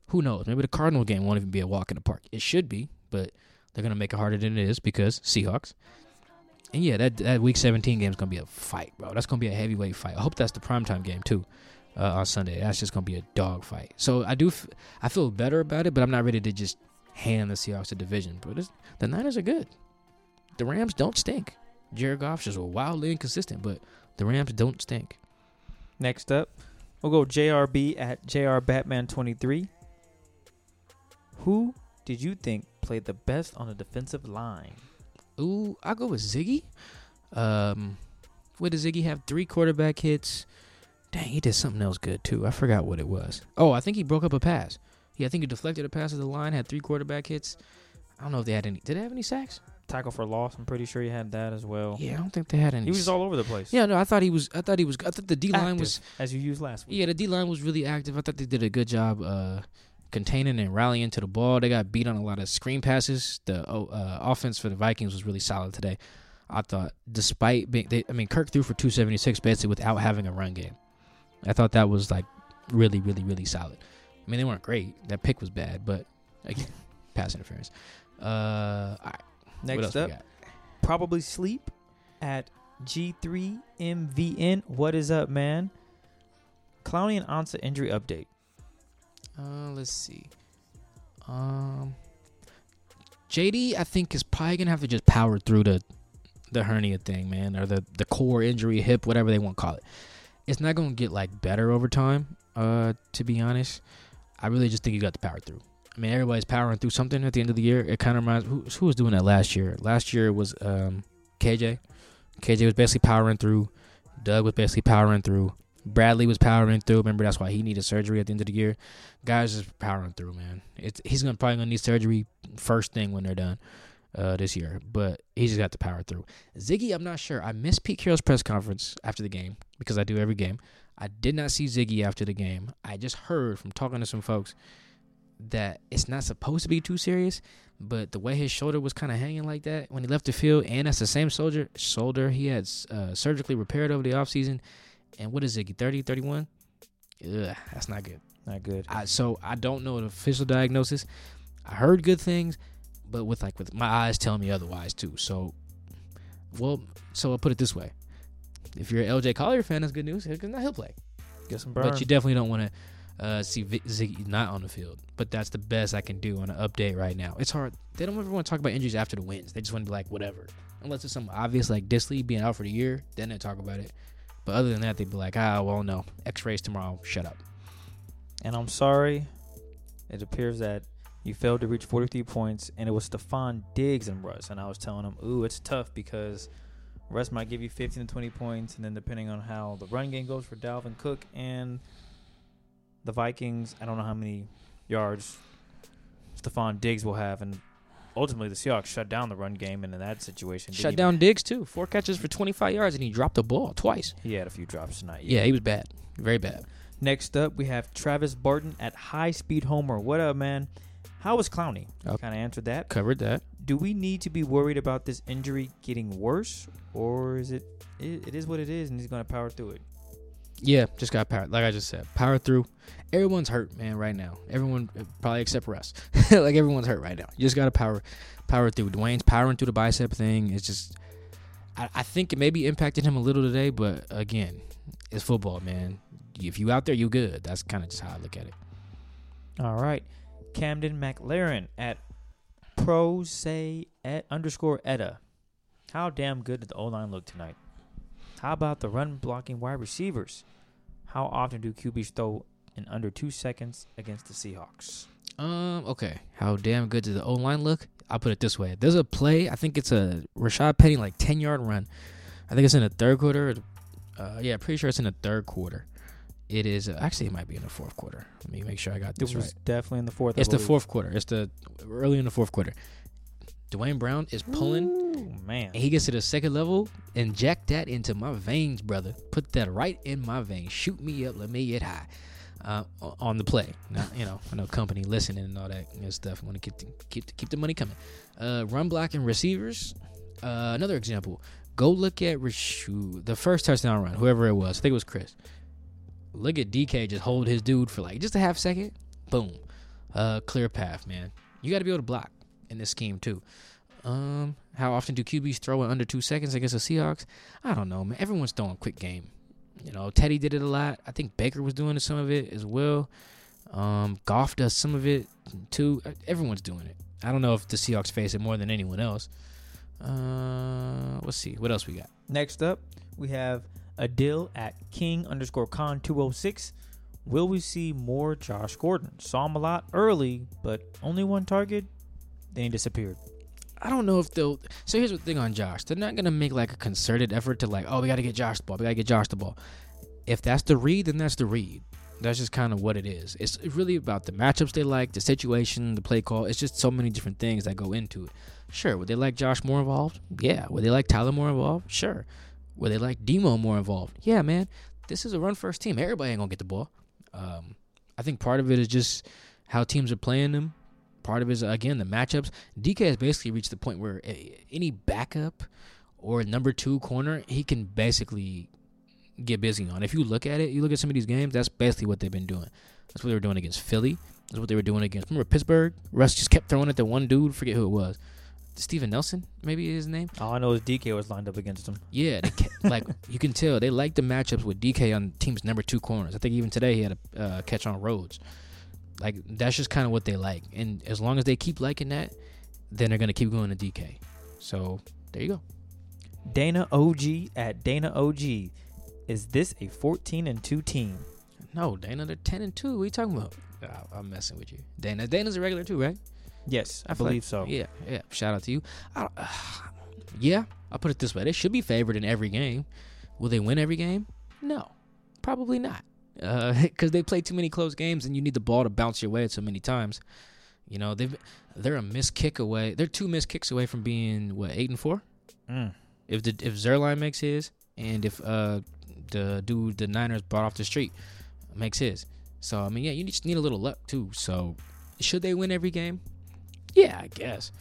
who knows? Maybe the Cardinal game won't even be a walk in the park. It should be, but they're gonna make it harder than it is because Seahawks. And yeah, that that Week 17 game is gonna be a fight, bro. That's gonna be a heavyweight fight. I hope that's the primetime game too uh, on Sunday. That's just gonna be a dog fight. So I do, f- I feel better about it, but I'm not ready to just hand the Seahawks a division. But it's, the Niners are good. The Rams don't stink. Jared Goff's just wildly inconsistent, but the Rams don't stink. Next up, we'll go JRB at JRBatman23. Who did you think played the best on the defensive line? Ooh, I'll go with Ziggy. Um, what did Ziggy have? Three quarterback hits. Dang, he did something else good too. I forgot what it was. Oh, I think he broke up a pass. Yeah, I think he deflected a pass at the line, had three quarterback hits. I don't know if they had any. Did they have any sacks? Tackle for loss. I'm pretty sure he had that as well. Yeah, I don't think they had any. He was all over the place. Yeah, no, I thought he was. I thought he was. I thought the D line was. as you used last week. Yeah, the D line was really active. I thought they did a good job uh, containing and rallying to the ball. They got beat on a lot of screen passes. The oh, uh, offense for the Vikings was really solid today. I thought, despite being, they, I mean, Kirk threw for 276 basically without having a run game. I thought that was like really, really, really solid. I mean, they weren't great. That pick was bad, but again, pass interference. Uh, all right. Next up, probably sleep at G3MVN. What is up, man? Clowney and Ansah injury update. Uh, let's see. Um, JD, I think is probably gonna have to just power through the the hernia thing, man, or the the core injury, hip, whatever they want to call it. It's not gonna get like better over time. Uh, to be honest, I really just think you got to power through. I mean, everybody's powering through something at the end of the year. It kind of reminds who, who was doing that last year. Last year was um KJ. KJ was basically powering through. Doug was basically powering through. Bradley was powering through. Remember, that's why he needed surgery at the end of the year. Guys just powering through, man. It's he's gonna probably gonna need surgery first thing when they're done uh, this year, but he just got to power through. Ziggy, I'm not sure. I missed Pete Carroll's press conference after the game because I do every game. I did not see Ziggy after the game. I just heard from talking to some folks that it's not supposed to be too serious, but the way his shoulder was kind of hanging like that when he left the field, and that's the same soldier shoulder he had uh, surgically repaired over the offseason. And what is Ziggy, 30, 31? Ugh, that's not good. Not good. I, so I don't know the official diagnosis. I heard good things, but with like with my eyes telling me otherwise too. So, well, so I'll put it this way: if you're an LJ Collier fan, that's good news. He'll, he'll play, Get some burn. but you definitely don't want to uh, see Vi- Ziggy not on the field. But that's the best I can do on an update right now. It's hard. They don't ever want to talk about injuries after the wins. They just want to be like whatever, unless it's something obvious like Dissly being out for the year. Then they talk about it. But other than that, they'd be like, ah, well, no, X-rays tomorrow. Shut up. and I'm sorry. It appears that you failed to reach 43 points, and it was Stefon Diggs and Russ. And I was telling him, ooh, it's tough because Russ might give you 15 to 20 points, and then depending on how the run game goes for Dalvin Cook and the Vikings, I don't know how many yards Stefon Diggs will have. And ultimately the Seahawks shut down the run game, and in that situation, Shut down Diggs too. Four catches for 25 yards, and he dropped the ball twice. He had a few drops tonight. Yeah, he was bad, very bad. Next up, we have Travis Barton at High Speed Homer. What up, man? How was Clowney? Oh. Kind of answered that. Covered that. Do we need to be worried about this injury getting worse, or is it? It, it is what it is, and he's going to power through it. Yeah, just got power. Like I just said, power through. Everyone's hurt, man, right now. Everyone, uh, probably except for us. like everyone's hurt right now. You just got to power, power through. Duane's powering through the bicep thing. It's just, I, I think it maybe impacted him a little today, but again, it's football, man. If you out there, you good. That's kind of just how I look at it. All right, Camden McLaren at Pro Say et underscore Etta. How damn good did the O line look tonight? How about the run blocking wide receivers? How often do QBs throw in under two seconds against the Seahawks? Um. Okay. How damn good did the O line look? I'll put it this way. There's a play. I think it's a Rashaad Penny like ten yard run. I think it's in the third quarter. Uh, yeah, pretty sure it's in the third quarter. It is uh, actually it might be in the fourth quarter. Let me make sure I got this It this was right. definitely in the fourth. It's the fourth quarter. It's the early in the fourth quarter. Duane Brown is pulling. Ooh, man. And he gets to the second level. Inject that into my veins, brother. Put that right in my veins. Shoot me up. Let me get high. Uh, on the play. Now, you know, I know company listening and all that good stuff. Want to keep the, keep the, keep the money coming. Uh, run blocking receivers. Uh, another example. Go look at Rashu, the first touchdown run, whoever it was. I think it was Chris. Look at DK just hold his dude for like just a half second. Boom. Uh, clear path, man. You got to be able to block in this scheme too. Um, how often do QBs throw in under two seconds against the Seahawks? I don't know, man. Everyone's throwing quick game. You know, Teddy did it a lot. I think Baker was doing some of it as well. Um, Goff does some of it too. Everyone's doing it. I don't know if the Seahawks face it more than anyone else. Uh, let's see. What else we got? Next up, we have Adil at King underscore Con 206. Will we see more Josh Gordon? Saw him a lot early, but only one target. Then he disappeared. I don't know if they'll. So here's the thing on Josh. They're not gonna make like a concerted effort to like, oh, we gotta get Josh the ball. We gotta get Josh the ball. If that's the read, then that's the read. That's just kind of what it is. It's really about the matchups they like, the situation, the play call. It's just so many different things that go into it. Sure, would they like Josh more involved? Yeah. Would they like Tyler more involved? Sure. Would they like Demo more involved? Yeah, man. This is a run first team. Everybody ain't gonna get the ball. Um, I think part of it is just how teams are playing them. Part of it is again the matchups. DK has basically reached the point where a- any backup or number two corner he can basically get busy on. If you look at it, you look at some of these games. That's basically what they've been doing. That's what they were doing against Philly. That's what they were doing against. Remember Pittsburgh? Russ just kept throwing at the one dude. Forget who it was. Steven Nelson, maybe his name. All I know is DK was lined up against him. Yeah, they kept, like you can tell they like the matchups with DK on teams number two corners. I think even today he had a uh, catch on Rhodes. Like that's just kind of what they like, and as long as they keep liking that, then they're gonna keep going to DK. So there you go. Dana OG at Dana OG. Is this a 14 and 2 team? No, Dana, they're ten and two. What are you talking about? I'm messing with you. Dana, Dana's a regular too, right? Yes, I like- believe so. Yeah, yeah. Shout out to you. I uh, yeah, I'll put it this way: they should be favored in every game. Will they win every game? No, probably not. Because they play too many close games, and you need the ball to bounce your way so many times. You know, they've they're a missed kick away. They're two missed kicks away from being what eight and four. Mm. If the if Zuerlein makes his, and if uh the dude the Niners brought off the street makes his, so I mean, yeah, you just need a little luck too. So, should they win every game? Yeah, I guess.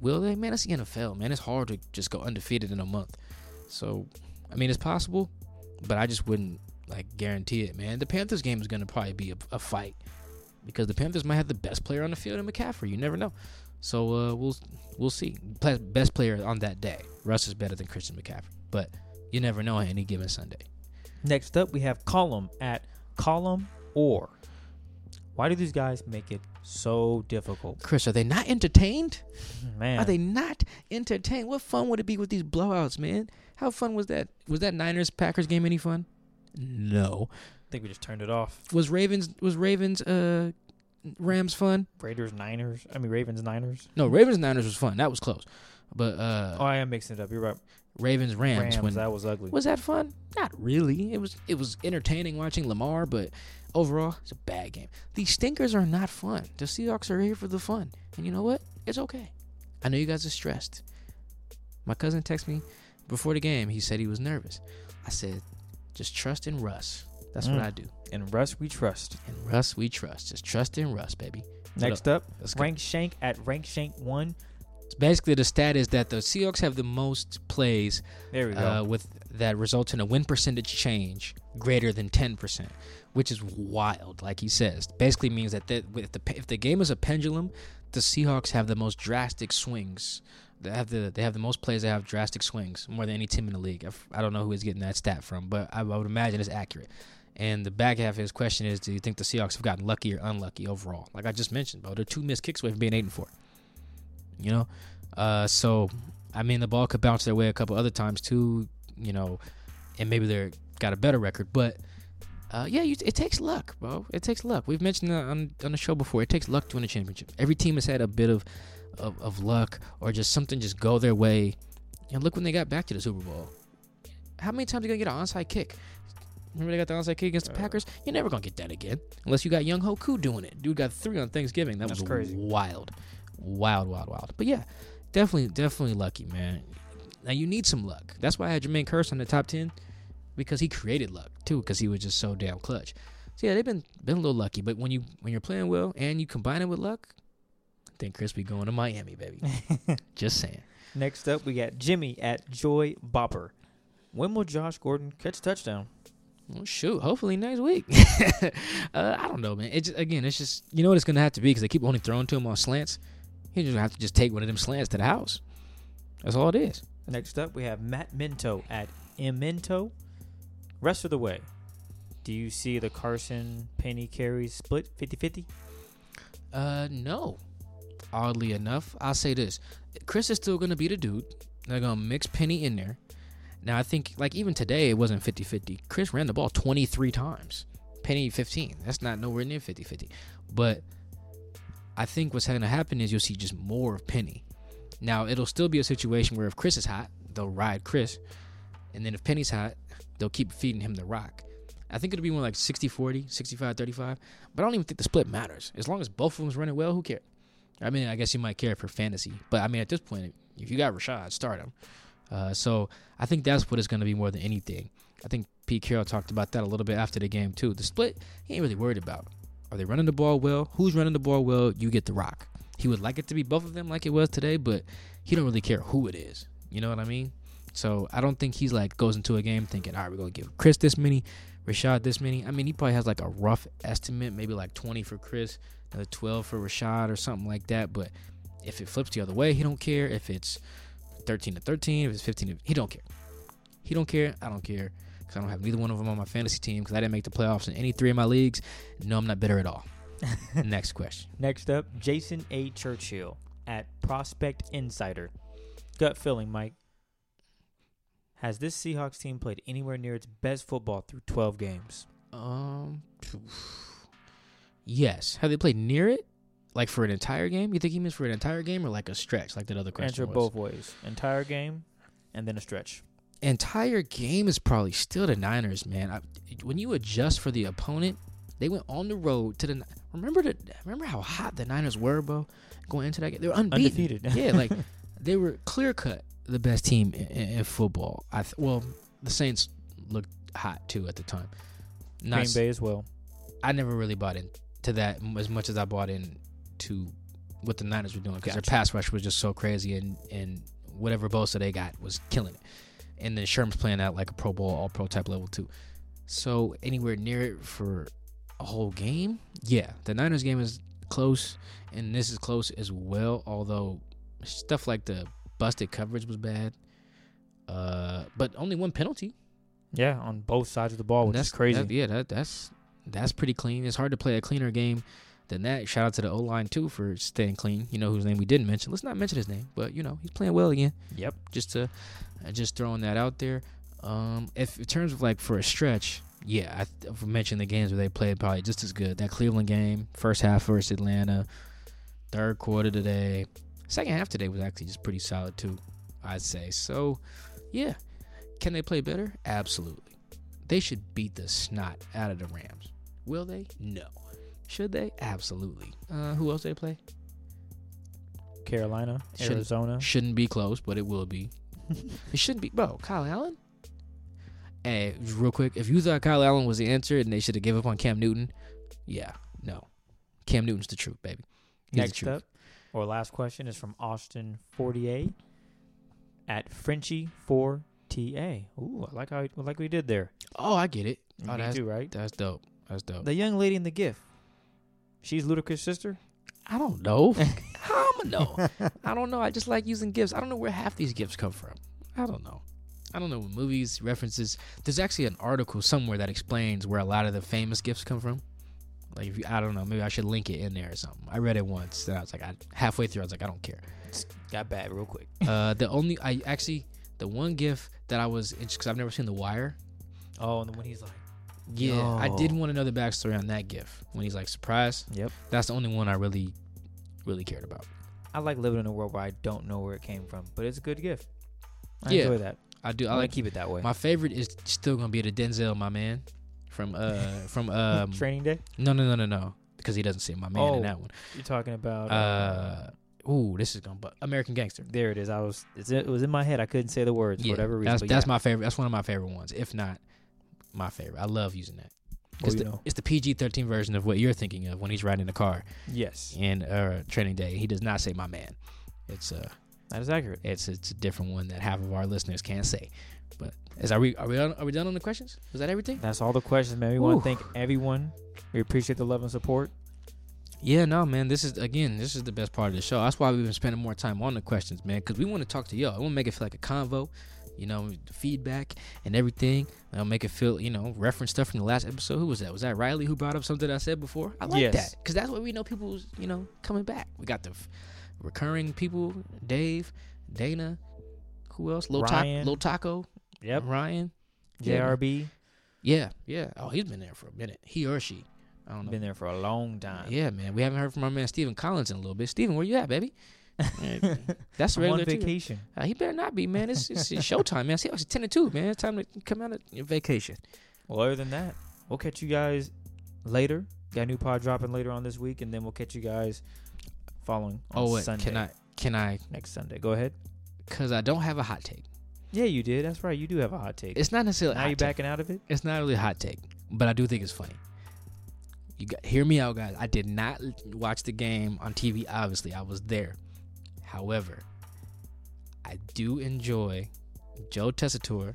Will they? Man, it's the NFL. Man, it's hard to just go undefeated in a month. So, I mean, it's possible, but I just wouldn't like guarantee it. Man, the Panthers game is gonna probably be a, a fight because the Panthers might have the best player on the field in McCaffrey. You never know. So uh, we'll we'll see. Best player on that day. Russ is better than Christian McCaffrey, but you never know on any given Sunday. Next up, we have Column at Column or. Why do these guys make it so difficult? Chris, are they not entertained? Man, Are they not entertained? What fun would it be with these blowouts, man? How fun was that? Was that Niners Packers game any fun? No. I think we just turned it off. Was Ravens was Ravens uh Rams fun? Raiders, Niners. I mean, Ravens, Niners. No, Ravens Niners was fun. That was close. But uh Oh, I am mixing it up. You're right. Ravens Rams, Rams, when that was ugly. was that fun? Not really. It was it was entertaining watching Lamar, but overall it's a bad game. These stinkers are not fun. The Seahawks are here for the fun. And you know what? It's okay. I know you guys are stressed. My cousin texted me before the game. He said he was nervous. I said, just trust in Russ. That's Mm. what I do. And Russ, we trust. And Russ, we trust. Just trust in Russ, baby. Next up, Let's. Rank Shank at Rank Shank 1. It's Basically, the stat is that the Seahawks have the most plays There we go. uh, with that results in a win percentage change greater than 10%, which is wild. Like he says, basically means that the, if the if the game is a pendulum, the Seahawks have the most drastic swings. They have the they have the most plays that have drastic swings more than any team in the league. If- I don't know who is getting that stat from, but I, I would imagine it's accurate. And the back half of his question is: Do you think the Seahawks have gotten lucky or unlucky overall? Like I just mentioned, bro, they're two missed kicks away from being eight and four. You know, uh, so I mean, the ball could bounce their way a couple other times too. You know, and maybe they're got a better record, but uh, yeah, you, it takes luck, bro. It takes luck. We've mentioned that on on the show before. It takes luck to win a championship. Every team has had a bit of of, of luck or just something just go their way. And look when they got back to the Super Bowl. How many times are you gonna get an onside kick? Remember they got the onside kick against the Uh, Packers? You're never gonna get that again unless you got Younghoe Koo doing it. Dude got three on Thanksgiving. That That's was crazy. wild, wild, wild, wild. But yeah, definitely, definitely lucky, man. Now you need some luck. That's why I had Jermaine Kearse on the top ten because he created luck too, because he was just so damn clutch. So yeah, they've been been a little lucky, but when you when you're playing well and you combine it with luck, I think Chris be going to Miami, baby. just saying. Next up, we got Jimmy at Joy Bopper. When will Josh Gordon catch a touchdown? Well, shoot. Hopefully next week. uh, I don't know, man. It just, again, it's just you know what it's gonna have to be because they keep only throwing to him on slants. He's just gonna have to just take one of them slants to the house. That's all it is. Next up, we have Matt Minto at Minto. Rest of the way, do you see the Carson Penny carries split 50 50? Uh, no. Oddly enough, I'll say this: Chris is still gonna be the dude. They're gonna mix Penny in there. Now I think like even today it wasn't 50-50. Chris ran the ball 23 times. Penny 15. That's not nowhere near 50-50. But I think what's going to happen is you'll see just more of Penny. Now it'll still be a situation where if Chris is hot, they'll ride Chris, and then if Penny's hot, they'll keep feeding him the rock. I think it'll be more like 60-40, 65-35. But I don't even think the split matters. As long as both of them's running well, who cares? I mean, I guess you might care for fantasy, but I mean, at this point, if you got Rashaad, start him. Uh, so I think that's what it's going to be more than anything. I think Pete Carroll talked about that a little bit after the game too. The split, he ain't really worried about. Are they running the ball well? Who's running the ball well? You get the rock. He would like it to be both of them, like it was today, but he don't really care who it is. You know what I mean? So I don't think he's like goes into a game thinking, all right, we're gonna give Chris this many, Rashaad this many. I mean, he probably has like a rough estimate, maybe like 20 for Chris, another 12 for Rashaad or something like that. But if it flips the other way, he don't care. If it's 13 to 13, if it's 15 to, he don't care. He don't care. I don't care because I don't have neither one of them on my fantasy team because I didn't make the playoffs in any three of my leagues. No, I'm not bitter at all. Next question. Next up, Jason A. Churchill at Prospect Insider. Gut feeling, Mike. Has this Seahawks team played anywhere near its best football through 12 games? Um, yes. Have they played near it? Like for an entire game? You think he means for an entire game or like a stretch, like that other question Answer was? both ways. Entire game and then a stretch. entire game is probably still the Niners, man. I, when you adjust for the opponent, they went on the road to the. Remember the remember how hot the Niners were, bro. Going into that game, they were unbeaten. Undefeated. yeah, like they were clear cut the best team in, in, football. I th- well, the Saints looked hot too at the time. Not Green Bay as well. I never really bought into that as much as I bought in to what the Niners were doing because Gotcha. their pass rush was just so crazy and and whatever Bosa they got was killing it. And then Sherman's playing out like a Pro Bowl, All Pro type level too. So anywhere near it for a whole game, yeah, the Niners game is close, and this is close as well. Although stuff like the busted coverage was bad, uh, but only one penalty. Yeah, on both sides of the ball, which that's is crazy. that- yeah, that, that's that's pretty clean. It's hard to play a cleaner game than that. Shout out to the O line too for staying clean. You know whose name we didn't mention. Let's not mention his name, but you know he's playing well again. Yep. Just to uh, just throwing that out there. Um, if in terms of like for a stretch, yeah, I mentioned the games where they played probably just as good. That Cleveland game, first half versus Atlanta, third quarter today, second half today was actually just pretty solid too. I'd say so. Yeah, can they play better? Absolutely. They should beat the snot out of the Rams. Will they? No. Should they? Absolutely. Uh, who else they play? Carolina, Shouldn't- Arizona. Shouldn't be close, but it will be. it shouldn't be, bro. Kyle Allen. Hey, real quick, if you thought Kyle Allen was the answer and they should have given up on Cam Newton, yeah, no, Cam Newton's the truth, baby. He's the Next truth. up, or last question is from Austin 48 at Frenchie 4TA. Ooh, I like how I like we did there. Oh, I get it. Oh, Me that's too, right? that's dope. That's dope. The young lady in the gift. She's Ludacris' sister. I don't know. How I'ma know? I don't know. I just like using gifts. I don't know where half these gifts come from. I don't know. I don't know movies references. There's actually an article somewhere that explains where a lot of the famous gifts come from. Like if you, I don't know, maybe I should link it in there or something. I read it once, and I was like, I, halfway through, I was like, I don't care. Got bad real quick. Uh, the only I actually the one gift that I was because I've never seen The Wire. Oh, and then when he's like, Yeah, I did Yo. want to know the backstory on that gift when he's like surprised. "Yep." That's the only one I really, really cared about. I like living in a world where I don't know where it came from, but it's a good gift. I Yeah. enjoy that. I do. I I like like keep it that way. My favorite is still gonna be the Denzel, my man, from uh from um Training day. no no no no no because he doesn't say my man Oh, in that one. You're talking about. Uh, ooh, this is gonna but American Gangster. there it is. I was. It's, it was in my head. I couldn't say the words for whatever reason. that's but that's yeah. my favorite. That's one of my favorite ones, if not my favorite. I love using that. Oh, It's the, it's the PG thirteen version of what you're thinking of when he's riding the car Yes, in uh, Training Day. He does not say my man. It's uh that is accurate. it's it's a different one that half of our listeners can't say. But is are we are we done, are we done on the questions? Was that everything? That's all the questions, man. We want to thank everyone. We appreciate the love and support. Yeah, no, man. This is again, this is the best part of the show. That's why we've been spending more time on the questions, man, because we want to talk to y'all. I want to make it feel like a convo, you know, feedback and everything. I'll make it feel, you know, reference stuff from the last episode. Who was that? Was that Riley who brought up something I said before? I like Yes. that because that's what we know people's, you know, coming back. We got the f- recurring people: Dave, Dana, who else? Lil, Ta- Ryan. Lil Taco, Yep. Ryan. JRB Yeah, yeah. Oh, he's been there for a minute. He or she. I don't know. been there for a long time. Yeah, man. We haven't heard from our man Stephen Collins in a little bit. Stephen, where you at, baby? That's I'm on regular too. vacation. Uh, he better not be, man. It's, it's, it's showtime, man. See, it's ten to two, man. It's time to come out of your vacation. Well, other than that, we'll catch you guys later. Got a new pod dropping later on this week, and then we'll catch you guys following on Oh, wait, Sunday. can I? Can I? next Sunday? Go ahead. Because I don't have a hot take. Yeah, you did. That's right. You do have a hot take. It's not necessarily. a now you take. backing out of it? It's not really a hot take, but I do think it's funny. You got hear me out, guys. I did not watch the game on TV. Obviously, I was there. However, I do enjoy Joe Tessitore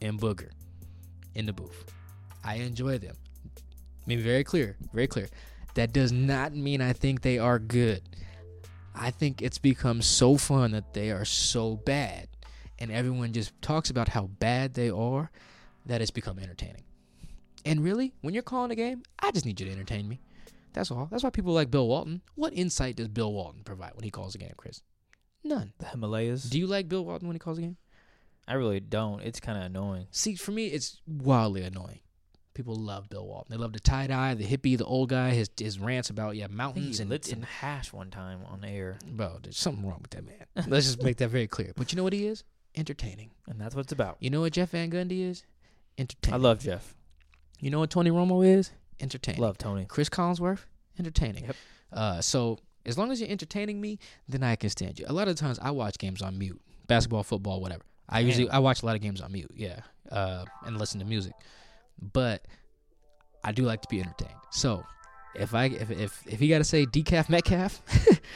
and Booger in the booth. I enjoy them. I mean, very clear, very clear. That does not mean I think they are good. I think it's become so fun that they are so bad, and everyone just talks about how bad they are that it's become entertaining. And really, when you're calling a game, I just need you to entertain me. That's all. That's why people like Bill Walton. What insight does Bill Walton provide when he calls a game, Chris? None. The Himalayas. Do you like Bill Walton when he calls a game? I really don't. It's kind of annoying. See, for me, it's wildly annoying. People love Bill Walton. They love the tie dye, the hippie, the old guy. His his rants about yeah mountains he and, lit some and hash one time on air, bro. There's something wrong with that man. Let's just make that very clear. But you know what he is? Entertaining. and that's what it's about. You know what Jeff Van Gundy is? Entertaining. I love Jeff. You know what Tony Romo is? Entertaining. Love Tony. Cris Collinsworth, entertaining. Yep. Uh, so as long as you're entertaining me, then I can stand you. A lot of times I watch games on mute, basketball, football, whatever. I usually I watch a lot of games on mute, yeah, uh, and listen to music. But I do like to be entertained. So if I if if if you got to say decaf Metcalf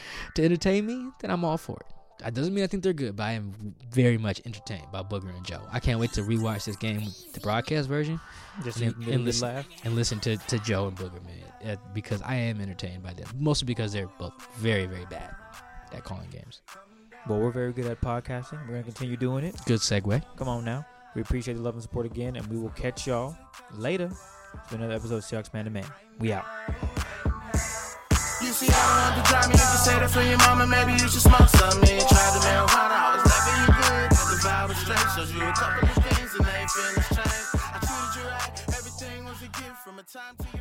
to entertain me, then I'm all for it. That doesn't mean I think they're good, but I am very much entertained by Booger and Joe. I can't wait to rewatch this game, the broadcast version, Just And- so you can get a and listen- laugh. and listen to, to Joe and Booger, man, uh, because I am entertained by them. Mostly because they're both very, very bad at calling games. But we're very good at podcasting. We're gonna continue doing it. Good segue. Come on now. We appreciate the love and support again, and we will catch y'all later for another episode of Seahawks Man to Man. We out. See, I don't to drive me. If you say that for your mama, maybe you should smoke some. Me and tried the marijuana. I was loving you good. The vibe was straight. Showed you a couple of things and they feelings changed. I treated you right. Everything was a gift from a time to